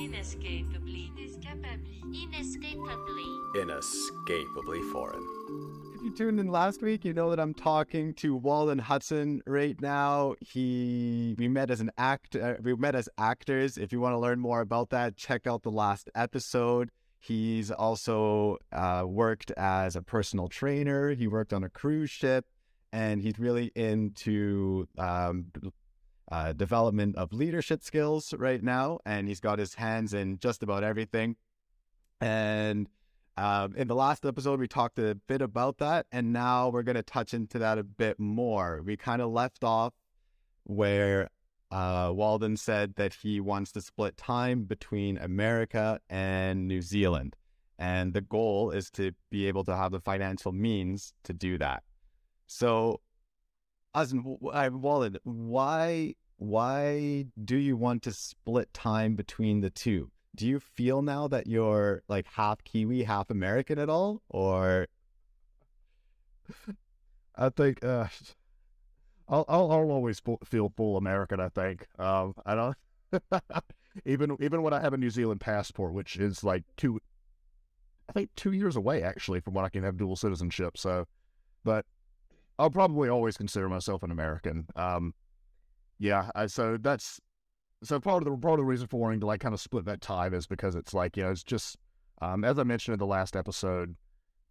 Inescapably. Inescapably. Inescapably. Inescapably foreign. If you tuned in last week, you know that I'm talking to Walden Hudson right now. He we met as an act uh, we met as actors. If you want to learn more about that, check out the last episode. He's also uh, worked as a personal trainer. He worked on a cruise ship, and he's really into um, uh, development of leadership skills right now. And he's got his hands in just about everything. And um, in the last episode, we talked a bit about that, and now we're going to touch into that a bit more. We kind of left off where uh, Walden said that he wants to split time between America and New Zealand. And the goal is to be able to have the financial means to do that. So, as Walden, why why do you want to split time between the two? Do you feel now that you're like half Kiwi, half American at all, or? I think uh, I'll, I'll, I'll always feel full American. I think. Um, I don't even even when I have a New Zealand passport, which is like two, I think two years away actually from when I can have dual citizenship. So, but I'll probably always consider myself an American. Um, yeah, I, so that's so part of the part of the reason for wanting to like kind of split that time is because it's like you know it's just um, as I mentioned in the last episode,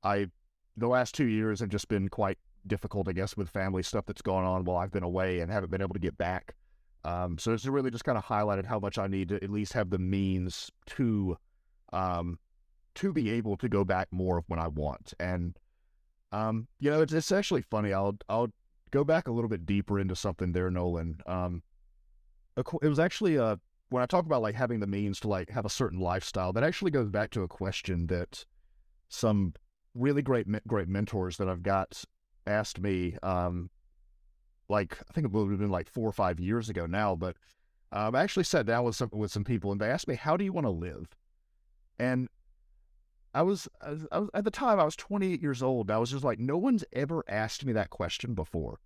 I the last two years have just been quite difficult, I guess, with family stuff that's gone on while I've been away and haven't been able to get back. Um, so it's really just kind of highlighted how much I need to at least have the means to, um, to be able to go back more of when I want. And, um, you know, it's, it's actually funny. I'll, I'll go back a little bit deeper into something there, Nolan. Um, it was actually a, uh, when I talk about like having the means to like have a certain lifestyle, that actually goes back to a question that some really great, great mentors that I've got asked me, um, like I think it would have been like four or five years ago now, but um, I actually sat down with some with some people and they asked me, "How do you want to live?" And I was, I was, at the time I was 28 years old. I was just like, no one's ever asked me that question before.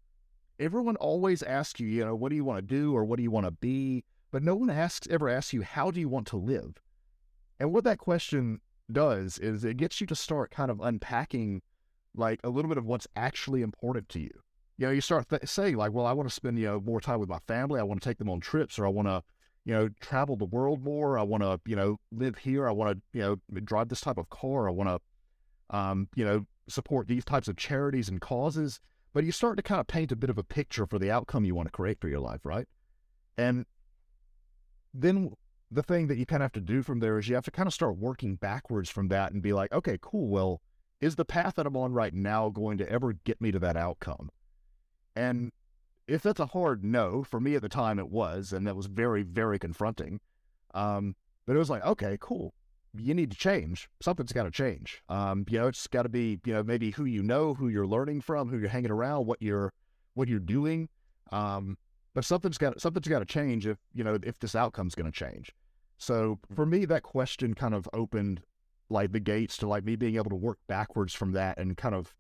Everyone always asks you, you know, what do you want to do or what do you want to be, but no one asks ever asks you, how do you want to live? And what that question does is it gets you to start kind of unpacking like a little bit of what's actually important to you. You know, you start th- saying like, well, I want to spend you know more time with my family. I want to take them on trips, or I want to, you know, travel the world more. I want to, you know, live here. I want to, you know, drive this type of car. I want to, um, you know, support these types of charities and causes. But you start to kind of paint a bit of a picture for the outcome you want to create for your life, right? And then the thing that you kind of have to do from there is you have to kind of start working backwards from that and be like, okay, cool. Well, is the path that I'm on right now going to ever get me to that outcome? And if that's a hard no, for me at the time it was, and that was very, very confronting. Um, but it was like, okay, cool. You need to change. Something's got to change. Um, you know, it's got to be, you know, maybe who you know, who you're learning from, who you're hanging around, what you're, what you're doing. Um, but something's got something's got to change if you know if this outcome's going to change. So for me, that question kind of opened like the gates to like me being able to work backwards from that and kind of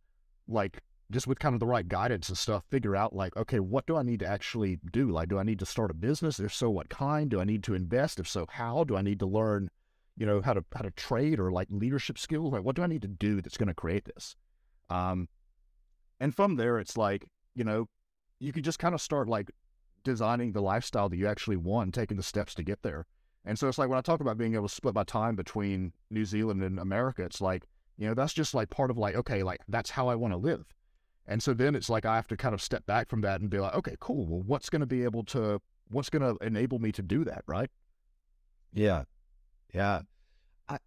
like just with kind of the right guidance and stuff, figure out like, okay, what do I need to actually do? Like, do I need to start a business? If so, what kind? Do I need to invest? If so, how? Do I need to learn, you know, how to how to trade or like leadership skills? Like, what do I need to do that's going to create this? Um, and from there, it's like, you know, you could just kind of start like designing the lifestyle that you actually want, taking the steps to get there. And so it's like when I talk about being able to split my time between New Zealand and America, it's like, you know, that's just like part of like, okay, like that's how I want to live. And so then it's like I have to kind of step back from that and be like, okay, cool. Well, what's going to be able to, what's going to enable me to do that, right? Yeah. Yeah. I,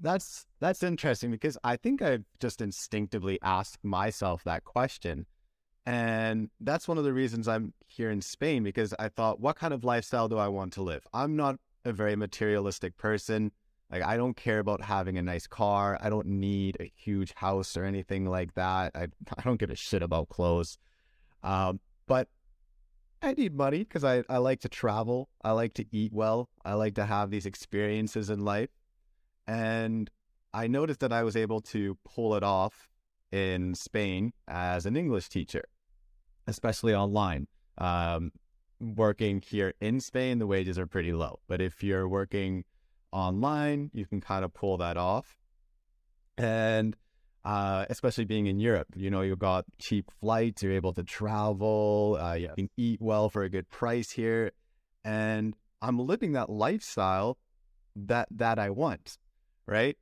that's that's interesting because I think I've just instinctively asked myself that question. And that's one of the reasons I'm here in Spain because I thought, what kind of lifestyle do I want to live? I'm not a very materialistic person. Like I don't care about having a nice car. I don't need a huge house or anything like that. I I don't give a shit about clothes. Um, but I need money because I, I like to travel. I like to eat well. I like to have these experiences in life. And I noticed that I was able to pull it off in Spain as an English teacher, especially online. Um, working here in Spain, the wages are pretty low. But if you're working online, you can kind of pull that off. And uh, especially being in Europe, you know, you've got cheap flights, you're able to travel, uh, you can eat well for a good price here. And I'm living that lifestyle that that I want, right?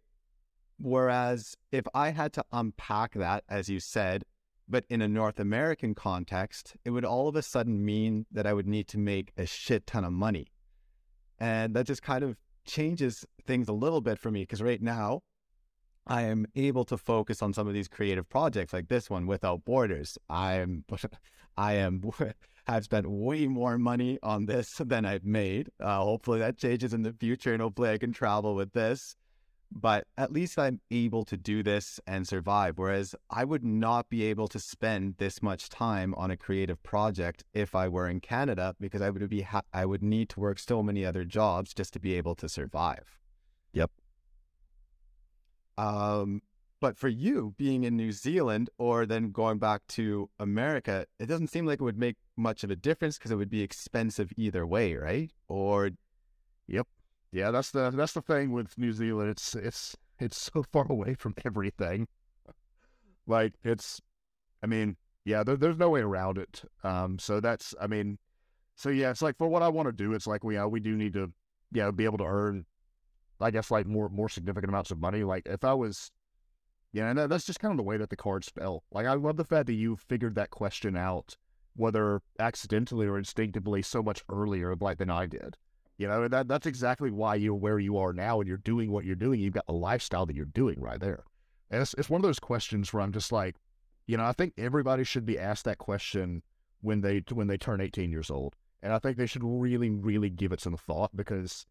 Whereas if I had to unpack that, as you said, but in a North American context, it would all of a sudden mean that I would need to make a shit ton of money. And that just kind of changes things a little bit for me because right now I am able to focus on some of these creative projects like this one without borders. I am I am I've spent way more money on this than I've made. Uh, hopefully that changes in the future and hopefully I can travel with this but at least I'm able to do this and survive. Whereas I would not be able to spend this much time on a creative project if I were in Canada because I would be ha- I would need to work so many other jobs just to be able to survive. Yep. Um, but for you being in New Zealand or then going back to America, it doesn't seem like it would make much of a difference because it would be expensive either way, right? Or Yep. Yeah, that's the that's the thing with New Zealand. It's it's it's so far away from everything. Like it's, I mean, yeah, there, there's no way around it. Um, so that's, I mean, so yeah, it's like for what I want to do, it's like we uh, we do need to, yeah, be able to earn, I guess, like more more significant amounts of money. Like if I was, yeah, and that's just kind of the way that the cards spell. Like I love the fact that you figured that question out, whether accidentally or instinctively, so much earlier, like than I did. You know, that that's exactly why you're where you are now and you're doing what you're doing. You've got the lifestyle that you're doing right there. And it's, it's one of those questions where I'm just like, you know, I think everybody should be asked that question when they when they turn 18 years old. And I think they should really, really give it some thought because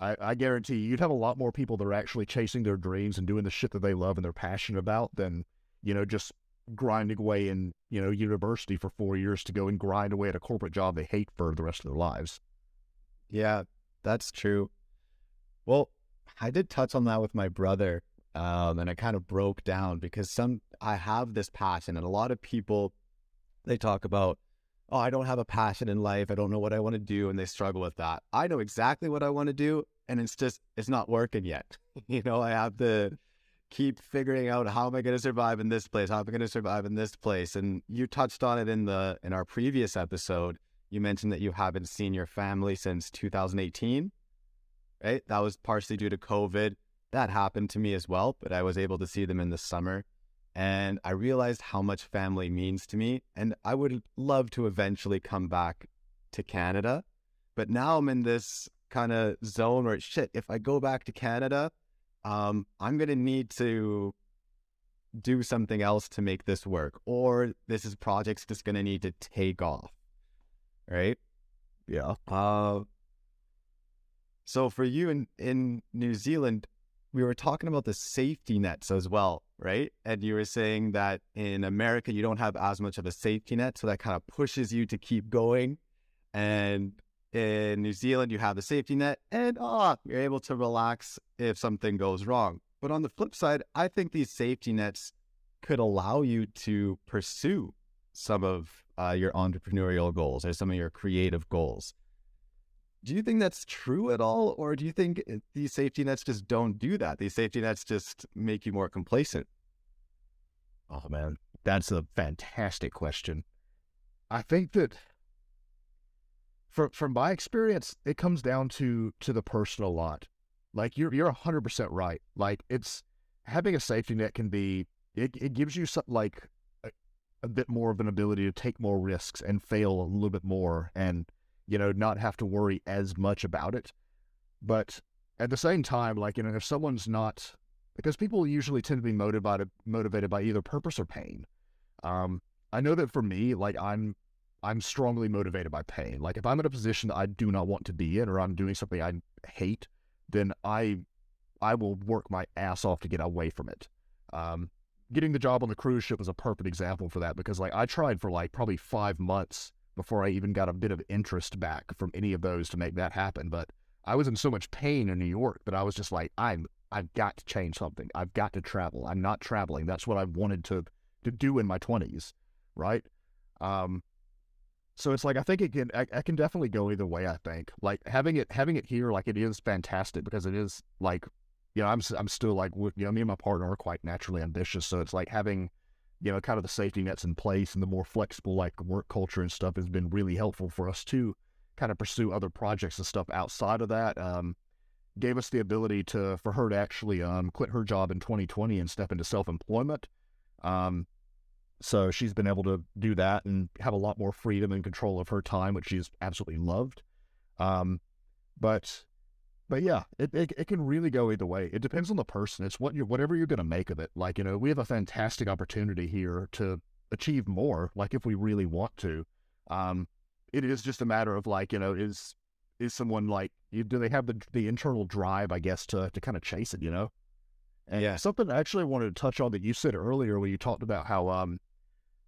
I, I guarantee you, you'd have a lot more people that are actually chasing their dreams and doing the shit that they love and they're passionate about than, you know, just grinding away in, you know, university for four years to go and grind away at a corporate job they hate for the rest of their lives. Yeah, that's true. Well, I did touch on that with my brother, um, and I kind of broke down because some I have this passion, and a lot of people they talk about, oh, I don't have a passion in life. I don't know what I want to do, and they struggle with that. I know exactly what I want to do, and it's just it's not working yet. you know, I have to keep figuring out how am I going to survive in this place? How am I going to survive in this place? And you touched on it in the in our previous episode you mentioned that you haven't seen your family since 2018, right? That was partially due to COVID. That happened to me as well, but I was able to see them in the summer. And I realized how much family means to me. And I would love to eventually come back to Canada. But now I'm in this kind of zone where shit, if I go back to Canada, um, I'm going to need to do something else to make this work, or this is project's just going to need to take off right? Yeah. Uh, so for you in, in New Zealand, we were talking about the safety nets as well, right? And you were saying that in America, you don't have as much of a safety net. So that kind of pushes you to keep going. And in New Zealand, you have a safety net and oh, you're able to relax if something goes wrong. But on the flip side, I think these safety nets could allow you to pursue some of uh, your entrepreneurial goals or some of your creative goals. Do you think that's true at all? Or do you think these safety nets just don't do that? These safety nets just make you more complacent? Oh, man, that's a fantastic question. I think that from from my experience, it comes down to to the person a lot. Like you're you're hundred percent right. Like it's having a safety net can be it, it gives you some like a bit more of an ability to take more risks and fail a little bit more and, you know, not have to worry as much about it. But at the same time, like, you know, if someone's not, because people usually tend to be motivated, motivated by either purpose or pain. Um, I know that for me, like, I'm, I'm strongly motivated by pain. Like, if I'm in a position that I do not want to be in or I'm doing something I hate, then I, I will work my ass off to get away from it. Um, getting the job on the cruise ship was a perfect example for that because like I tried for like probably five months before I even got a bit of interest back from any of those to make that happen. But I was in so much pain in New York that I was just like, I'm I've got to change something. I've got to travel. I'm not traveling. That's what I wanted to to do in my twenties, right? Um, so it's like I think it can I, I can definitely go either way. I think like having it having it here like it is fantastic because it is like you know I'm I'm still like you know me and my partner are quite naturally ambitious, so it's like having you know kind of the safety nets in place and the more flexible like work culture and stuff has been really helpful for us to kind of pursue other projects and stuff outside of that. Um, gave us the ability to for her to actually um quit her job in 2020 and step into self employment. Um, so she's been able to do that and have a lot more freedom and control of her time, which she's absolutely loved. Um, but but yeah, it, it it can really go either way. It depends on the person. It's what you whatever you're going to make of it. Like you know, we have a fantastic opportunity here to achieve more. Like if we really want to, um, it is just a matter of like you know is is someone like you, do they have the the internal drive I guess to to kind of chase it. You know. And Yeah. something I actually wanted to touch on that you said earlier when you talked about how um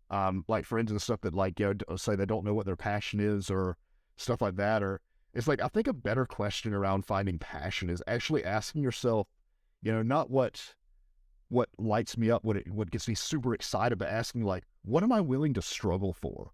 um, like friends and stuff that like you know say they don't know what their passion is or stuff like that or it's like I think a better question around finding passion is actually asking yourself, you know, not what what lights me up, what it, what gets me super excited, but asking like, what am I willing to struggle for?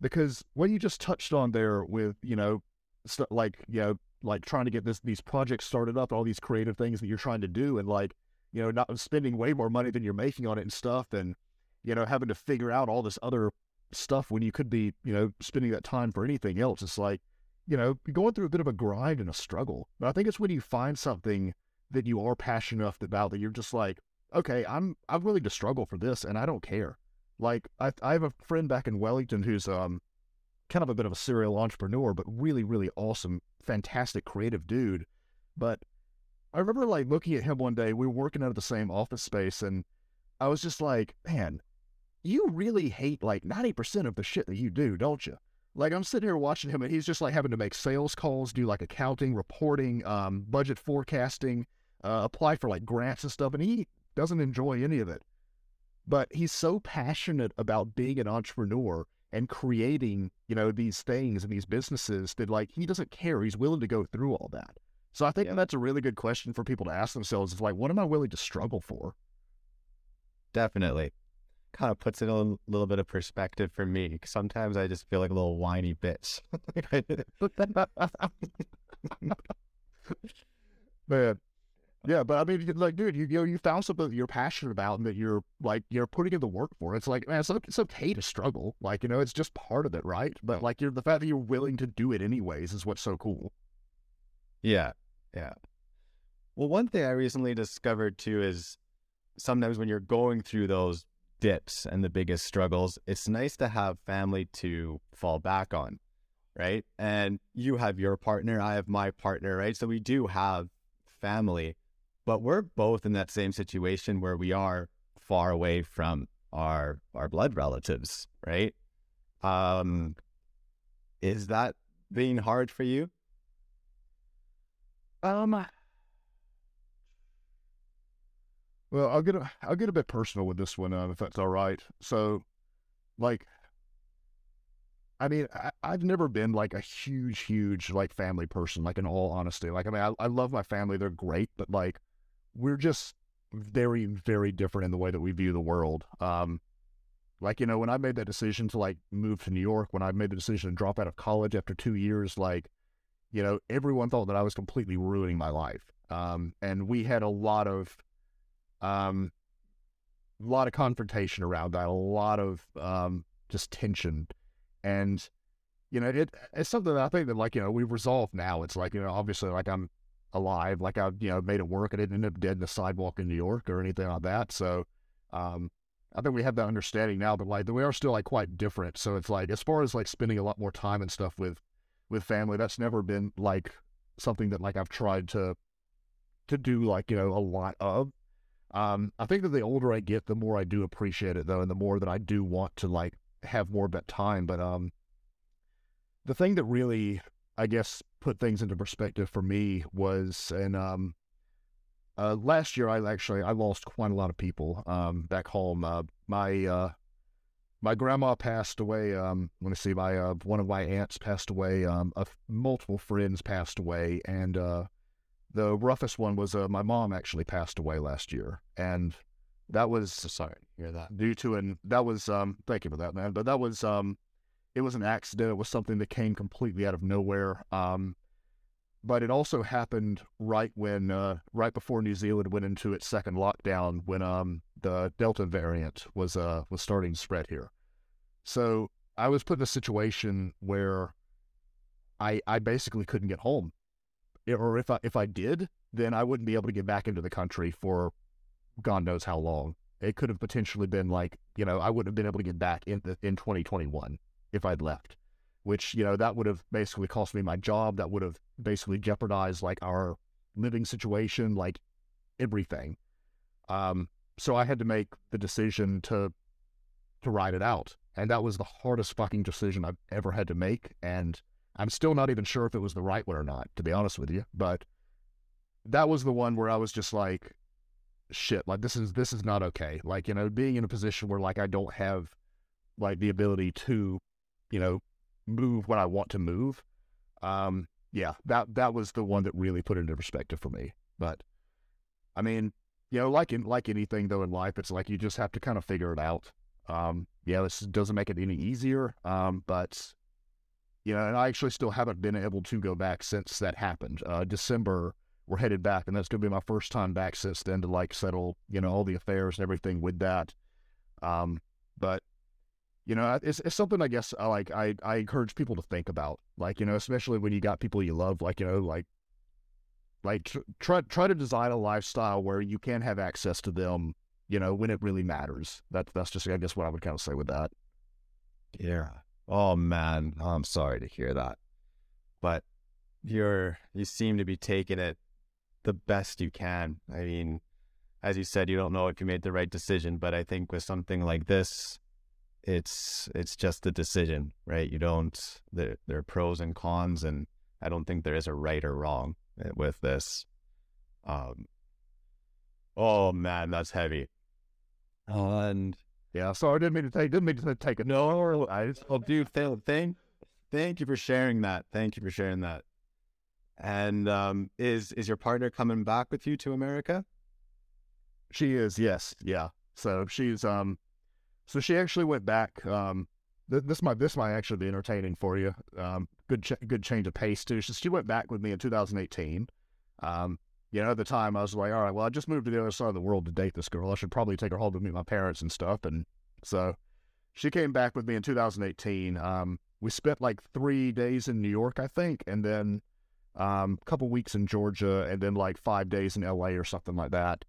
Because what you just touched on there with you know, st- like you know, like trying to get this these projects started up, all these creative things that you're trying to do, and like you know, not spending way more money than you're making on it and stuff, and you know, having to figure out all this other stuff when you could be, you know, spending that time for anything else. It's like, you know, going through a bit of a grind and a struggle. But I think it's when you find something that you are passionate enough about that you're just like, okay, I'm I'm willing to struggle for this and I don't care. Like I I have a friend back in Wellington who's um kind of a bit of a serial entrepreneur, but really, really awesome, fantastic creative dude. But I remember like looking at him one day, we were working out of the same office space and I was just like, man, you really hate like 90% of the shit that you do, don't you? Like I'm sitting here watching him and he's just like having to make sales calls, do like accounting, reporting, um, budget forecasting, uh, apply for like grants and stuff, and he doesn't enjoy any of it. But he's so passionate about being an entrepreneur and creating, you know, these things and these businesses that like he doesn't care. He's willing to go through all that. So I think Yeah. that's a really good question for people to ask themselves is like, what am I willing to struggle for? Definitely. Kind of puts it in a little bit of perspective for me. Sometimes I just feel like a little whiny bitch. Man. Yeah, but I mean, like, dude, you, you know, you found something that you're passionate about and that you're like, you're putting in the work for. It's like, man, it's, it's okay to struggle. Like, you know, it's just part of it, right? But like, you're the fact that you're willing to do it anyways is what's so cool. Yeah, yeah. Well, one thing I recently discovered too is sometimes when you're going through those dips and the biggest struggles, it's nice to have family to fall back on, right? And you have your partner, I have my partner, right? So we do have family, but we're both in that same situation where we are far away from our our blood relatives, right? Um is that being hard for you? Um, well, I'll get a, I'll get a bit personal with this one, uh, if that's all right. So, like, I mean, I, I've never been like a huge, huge like family person. Like, in all honesty, like, I mean, I, I love my family; they're great, but like, we're just very, very different in the way that we view the world. Um, like, you know, when I made that decision to like move to New York, when I made the decision to drop out of college after two years, like you know, everyone thought that I was completely ruining my life. Um, and we had a lot of, um, a lot of confrontation around that, a lot of um, just tension, and you know, it it's something I think that like you know we've resolved now. It's like you know, obviously, like I'm alive, like I you know made it work. I didn't end up dead in the sidewalk in New York or anything like that. So, um, I think we have that understanding now. But like we are still like quite different. So it's like as far as like spending a lot more time and stuff with with family. That's never been like something that like I've tried to to do like you know a lot of. Um, I think that the older I get, the more I do appreciate it though, and the more that I do want to like have more of that time. But um, the thing that really, I guess, put things into perspective for me was, and um, uh, last year I actually I lost quite a lot of people um back home. Uh, my uh my grandma passed away. Um, let me see. My uh, one of my aunts passed away. Um, multiple friends passed away, and uh, the roughest one was uh, my mom actually passed away last year, and that was So sorry to hear that. due to an that was um thank you for that man, but that was um it was an accident. It was something that came completely out of nowhere. Um, but it also happened right when, uh, right before New Zealand went into its second lockdown, when um, the Delta variant was uh, was starting to spread here. So I was put in a situation where I I basically couldn't get home, or if I if I did, then I wouldn't be able to get back into the country for God knows how long. It could have potentially been like you know I wouldn't have been able to get back in the, in 2021 if I'd left which you know that would have basically cost me my job that would have basically jeopardized like our living situation like everything um so i had to make the decision to to ride it out and that was the hardest fucking decision i've ever had to make and i'm still not even sure if it was the right one or not to be honest with you but that was the one where i was just like shit like this is this is not okay like you know being in a position where like i don't have like the ability to you know move when I want to move. Um, yeah, that that was the one that really put it into perspective for me. But I mean, you know, like in like anything though in life, it's like you just have to kind of figure it out. Um, yeah, this doesn't make it any easier. Um, but you know, and I actually still haven't been able to go back since that happened. Uh, December, we're headed back, and that's gonna be my first time back since then to like settle, you know, all the affairs and everything with that. Um, but you know, it's, it's something I guess I like. I, I encourage people to think about, like you know, especially when you got people you love, like you know, like like tr- try try to design a lifestyle where you can have access to them, you know, when it really matters. That that's just I guess what I would kind of say with that. Yeah. Oh man, oh, I'm sorry to hear that, but you're you seem to be taking it the best you can. I mean, as you said, you don't know if you made the right decision, but I think with something like this, it's it's just a decision, right? You don't there there are pros and cons, and I don't think there is a right or wrong eh, with this. Um. Oh man, that's heavy. And yeah, sorry, I didn't mean to take didn't mean to take it. No, I just, oh, dude, thank thank you for sharing that. Thank you for sharing that. And um, is is your partner coming back with you to America? She is, yes, yeah. So she's um so she actually went back. Um, th- this might this might actually be entertaining for you. Um, good ch- good change of pace too. So she went back with me in 2018. Um, you know, at the time I was like, all right, well, I just moved to the other side of the world to date this girl. I should probably take her home to meet my parents and stuff. And so she came back with me in 2018. Um, we spent like three days in New York, I think, and then um, a couple weeks in Georgia, and then like five days in LA or something like that.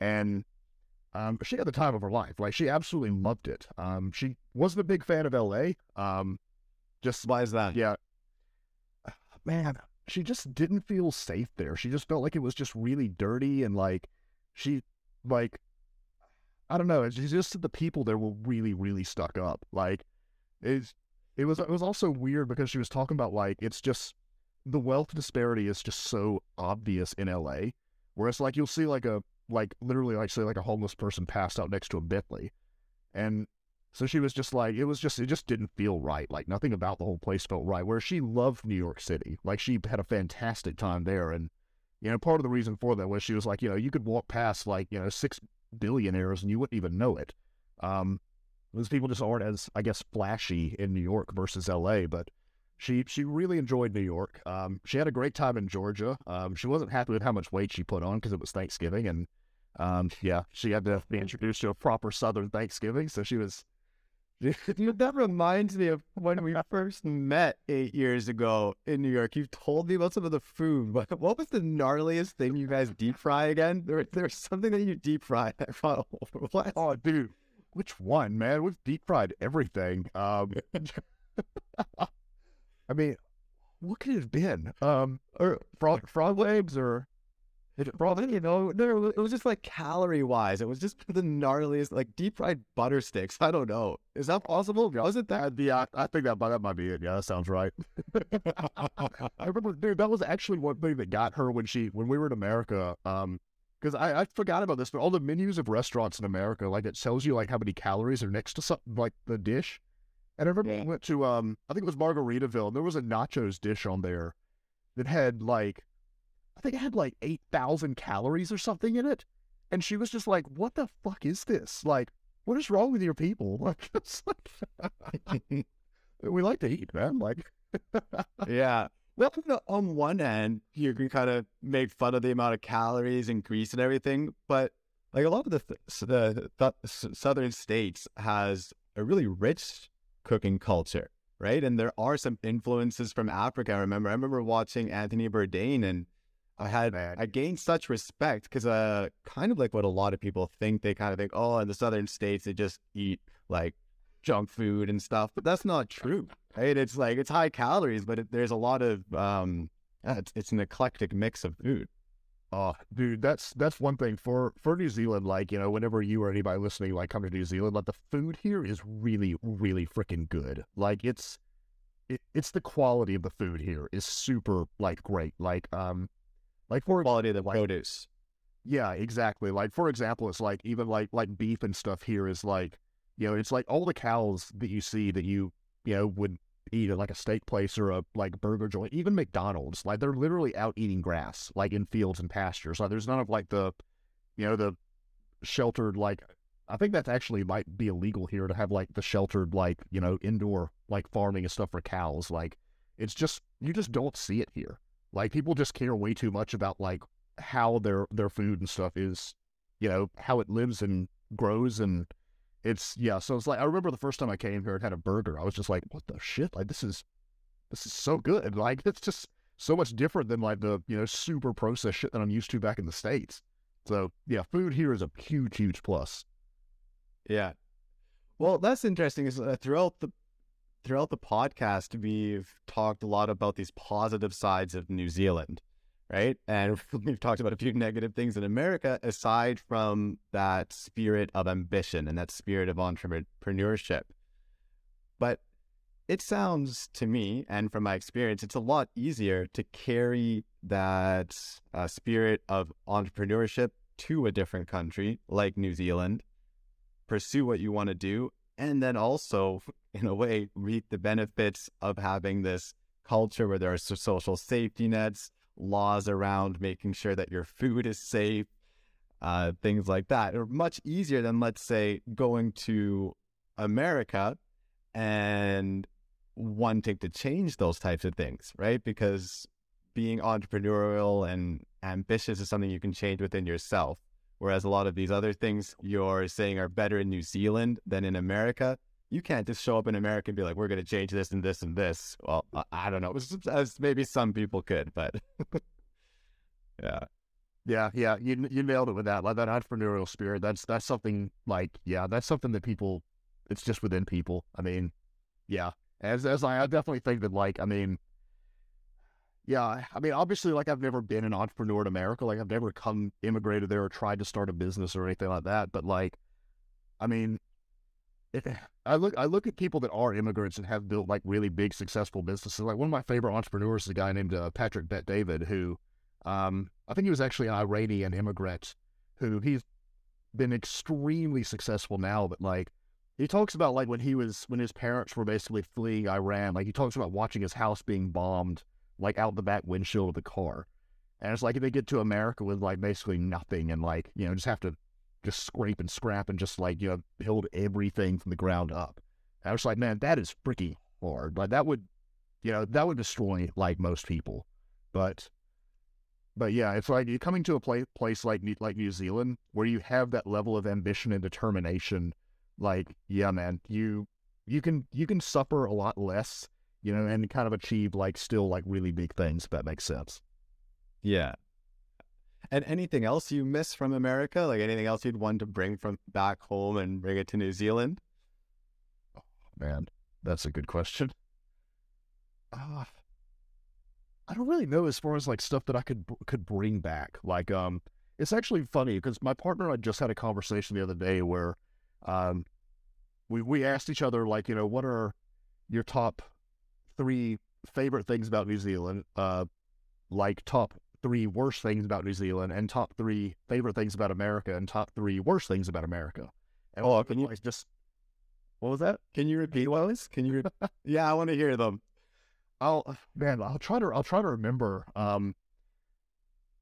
And um, she had the time of her life. Like she absolutely loved it. Um, she wasn't a big fan of L.A. Um, just why is that? Yeah, man, she just didn't feel safe there. She just felt like it was just really dirty and like she like I don't know. It's just the people there were really really stuck up. Like it's it was it was also weird because she was talking about like it's just the wealth disparity is just so obvious in L.A. Whereas like you'll see like a like literally like say like a homeless person passed out next to a Bentley. And so she was just like it was just it just didn't feel right. Like nothing about the whole place felt right. Where she loved New York City. Like she had a fantastic time there and you know, part of the reason for that was she was like, you know, you could walk past like, you know, six billionaires and you wouldn't even know it. Um, those people just aren't as, I guess, flashy in New York versus LA, but she she really enjoyed New York. Um, she had a great time in Georgia. Um, she wasn't happy with how much weight she put on because it was Thanksgiving, and um, yeah, she had to be introduced to a proper Southern Thanksgiving. So she was. that reminds me of when we first met eight years ago in New York. You told me about some of the food. What, what was the gnarliest thing you guys deep fry again? There, there was something that you deep fried. I thought, what? Oh, dude, which one, man? We've deep fried everything. Um, I mean, what could it have been? Um, or frog, frog legs or it, probably, you know, no, it was just like calorie wise. It was just the gnarliest, like deep fried butter sticks. I don't know. Is that possible? Was it that? Yeah, I think that, that might be it. Yeah, that sounds right. I remember, dude, that was actually one thing that got her when she, when we were in America. Um, because I, I forgot about this, but all the menus of restaurants in America, like it tells you like how many calories are next to something like the dish. And I remember yeah. we went to um, I think it was Margaritaville, and there was a nachos dish on there that had like I think it had like 8,000 calories or something in it. And she was just like, what the fuck is this? Like, what is wrong with your people? Like, like we like to eat, man. Like, yeah. Well, on one end, you can kind of make fun of the amount of calories and grease and everything, but like a lot of the th- the, the southern states has a really rich cooking culture, right? And there are some influences from Africa. I remember, I remember watching Anthony Bourdain, and I had Man. I gained such respect because uh, kind of like what a lot of people think. They kind of think, oh, in the southern states, they just eat like junk food and stuff, but that's not true, right? It's like it's high calories, but it, there's a lot of um, yeah, it's, it's an eclectic mix of food. Oh, dude, that's that's one thing for for New Zealand. Like, you know, whenever you or anybody listening like come to New Zealand, like the food here is really, really freaking good. Like, it's it, it's the quality of the food here is super like great. Like, um, like for Quality of the like- produce. yeah, exactly. Like for example, it's like even like like beef and stuff here is like, you know, it's like all the cows that you see that you you know would eat at like a steak place or a like burger joint, even McDonald's, like they're literally out eating grass, like in fields and pastures. Like there's none of like the, you know, the sheltered like. I think that's actually might be illegal here to have like the sheltered like you know indoor like farming and stuff for cows. Like it's just you just don't see it here. Like people just care way too much about like how their their food and stuff is, you know, how it lives and grows and it's yeah. So it's like I remember the first time I came here and had a burger, I was just like, what the shit? Like this is this is so good. Like it's just so much different than like the you know super processed shit that I'm used to back in the states. So yeah, food here is a huge huge plus. Yeah. Well, that's interesting. Is uh, throughout the throughout the podcast, we've talked a lot about these positive sides of New Zealand, right? And we've talked about a few negative things in America, aside from that spirit of ambition and that spirit of entrepreneurship. But it sounds to me, and from my experience, it's a lot easier to carry that uh, spirit of entrepreneurship to a different country like New Zealand pursue what you want to do, and then also, in a way, reap the benefits of having this culture where there are social safety nets, laws around making sure that your food is safe, uh, things like that are much easier than, let's say, going to America and wanting to change those types of things, right? Because being entrepreneurial and ambitious is something you can change within yourself. Whereas a lot of these other things you're saying are better in New Zealand than in America, you can't just show up in America and be like, we're going to change this and this and this. Well, I, I don't know. Maybe some people could, but yeah. Yeah, yeah, you you nailed it with that. Like that entrepreneurial spirit. That's that's something like yeah, that's something that people. It's just within people. I mean, yeah. As as I, I definitely think that like I mean, yeah. I mean, obviously, like I've never been an entrepreneur in America. Like I've never come immigrated there or tried to start a business or anything like that. But like, I mean, it, I look I look at people that are immigrants and have built like really big successful businesses. Like one of my favorite entrepreneurs is a guy named uh, Patrick Bet David who. Um, I think he was actually an Iranian immigrant who he's been extremely successful now, but like he talks about like when he was when his parents were basically fleeing Iran, like he talks about watching his house being bombed like out the back windshield of the car. And it's like if they get to America with like basically nothing and like, you know, just have to just scrape and scrap and just like, you know, build everything from the ground up. And I was like, man, that is freaking hard. Like that would you know, that would destroy like most people. But but yeah, it's like you're coming to a place place like like New Zealand where you have that level of ambition and determination. Like, yeah, man, you you can you can suffer a lot less, you know, and kind of achieve like still like really big things. If that makes sense. Yeah. And anything else you miss from America? Like anything else you'd want to bring from back home and bring it to New Zealand? Oh, man, that's a good question. Uh, I don't really know as far as like stuff that I could could bring back. Like, um, it's actually funny because my partner and I just had a conversation the other day where, um, we we asked each other like, you know, what are your top three favorite things about New Zealand? Uh, like top three worst things about New Zealand, and top three favorite things about America, and top three worst things about America. And Oh, can you- just what was that? Can you repeat those? Can you? Re- yeah, I want to hear them. I'll man, I'll try to I'll try to remember. Um,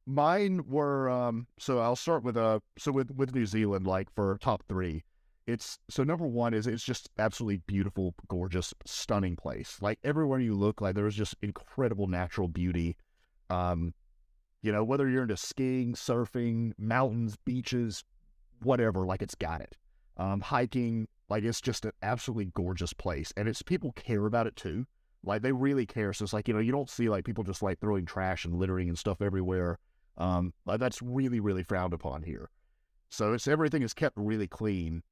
mine were um. So I'll start with uh. So with with New Zealand, like for top three, it's so number one is it's just absolutely beautiful, gorgeous, stunning place. Like everywhere you look, like there's just incredible natural beauty. Um, you know, whether you're into skiing, surfing, mountains, beaches, whatever, like it's got it. Um, hiking, like it's just an absolutely gorgeous place, and it's people care about it too. Like they really care. So it's like you know you don't see like people just like throwing trash and littering and stuff everywhere. Um, like that's really really frowned upon here. So it's everything is kept really clean,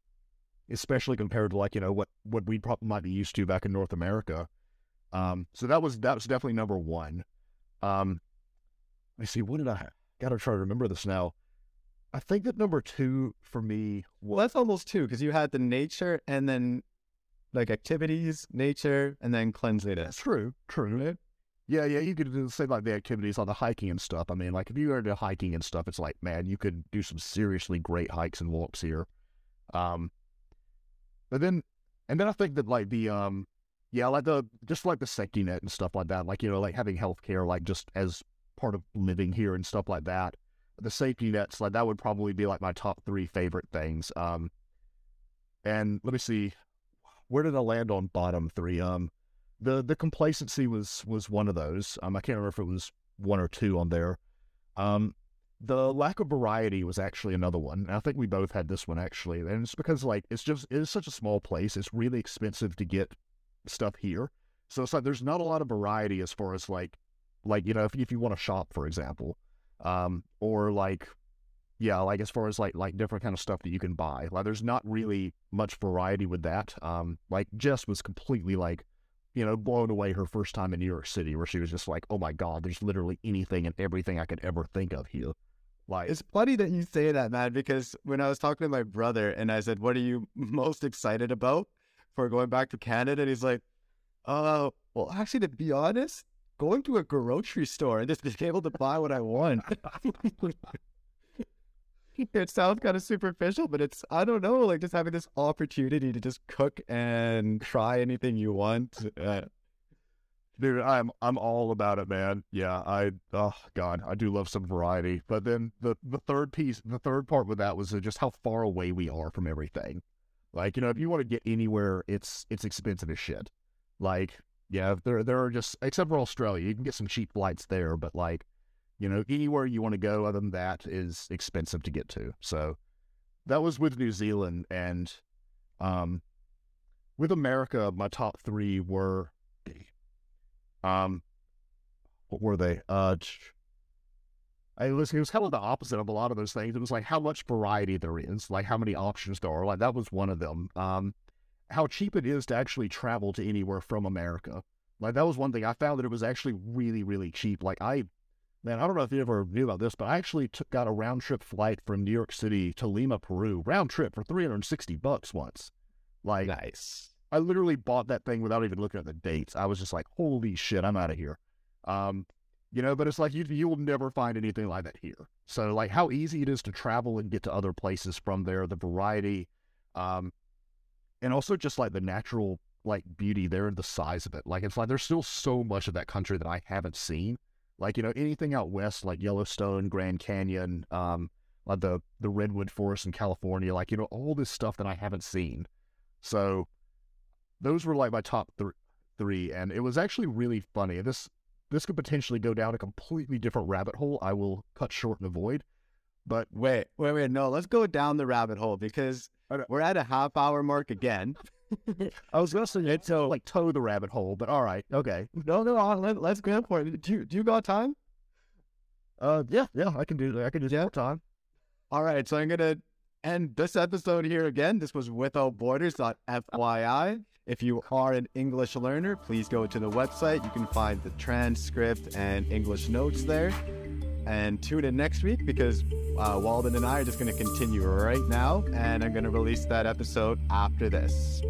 especially compared to like you know what what we probably might be used to back in North America. Um, so that was that was definitely number one. Um, let me see, what did I gotta try to remember this now? I think that number two for me Well, that's almost two because you had the nature and then like activities, nature, and then cleanliness. That's true, true. Yeah, yeah, you could do the same like the activities on the hiking and stuff. I mean, like if you are into hiking and stuff, it's like, man, you could do some seriously great hikes and walks here. Um, but then, and then I think that like the um, yeah, like the just like the safety net and stuff like that, like you know, like having healthcare, like just as part of living here and stuff like that. The safety nets, like that would probably be like my top three favorite things. Um, and let me see, where did I land on bottom three? Um, the the complacency was was one of those. Um, I can't remember if it was one or two on there. Um, the lack of variety was actually another one. I think we both had this one actually, and it's because like it's just it is such a small place. It's really expensive to get stuff here, so it's like there's not a lot of variety as far as like like you know if if you want to shop for example, um, or like yeah, like as far as like like different kind of stuff that you can buy. Like there's not really much variety with that. Um, like Jess was completely like, you know, blown away her first time in New York City, where she was just like, oh my god, there's literally anything and everything I could ever think of here. Like It's funny that you say that, man, because when I was talking to my brother and I said, What are you most excited about for going back to Canada? And he's like, Oh, well, actually, to be honest, going to a grocery store and just being able to buy what I want. it sounds kind of superficial, but it's, I don't know, like just having this opportunity to just cook and try anything you want. Uh, Dude, I'm I'm all about it, man. Yeah, I oh god, I do love some variety. But then the the third piece, the third part with that was just how far away we are from everything. Like you know, if you want to get anywhere, it's it's expensive as shit. Like yeah, there there are just except for Australia, you can get some cheap flights there, but like you know, anywhere you want to go other than that is expensive to get to. So that was with New Zealand and um with America, my top three were um, what were they? Uh, I was it was kind of the opposite of a lot of those things. It was like how much variety there is, like how many options there are. Like that was one of them. Um, how cheap it is to actually travel to anywhere from America. Like that was one thing I found that it was actually really really cheap. Like I, man, I don't know if you ever knew about this, but I actually took got a round trip flight from New York City to Lima, Peru, round trip for three hundred and sixty bucks once. Like nice. I literally bought that thing without even looking at the dates. I was just like, holy shit, I'm out of here. Um, you know, but it's like you you will never find anything like that here. So like how easy it is to travel and get to other places from there, the variety, um, and also just like the natural like beauty there and the size of it. Like it's like there's still so much of that country that I haven't seen. Like you know anything out west like Yellowstone, Grand Canyon, um, like the the redwood forest in California, like you know all this stuff that I haven't seen. So those were like my top th- three, and it was actually really funny. This this could potentially go down a completely different rabbit hole. I will cut short and avoid. But Wait, wait, wait. No, let's go down the rabbit hole because we're at a half hour mark again. I was gonna say it's so like toe the rabbit hole, but all right, okay. No, no, uh, let, let's go for it. Do you, do you got time? Uh, yeah, yeah, I can do that. I can do Yeah. time. All right, so I'm gonna end this episode here again. This was Without Borders. FYI. If you are an English learner, please go to the website. You can find the transcript and English notes there. And tune in next week because uh, Walden and I are just going to continue right now, and I'm going to release that episode after this.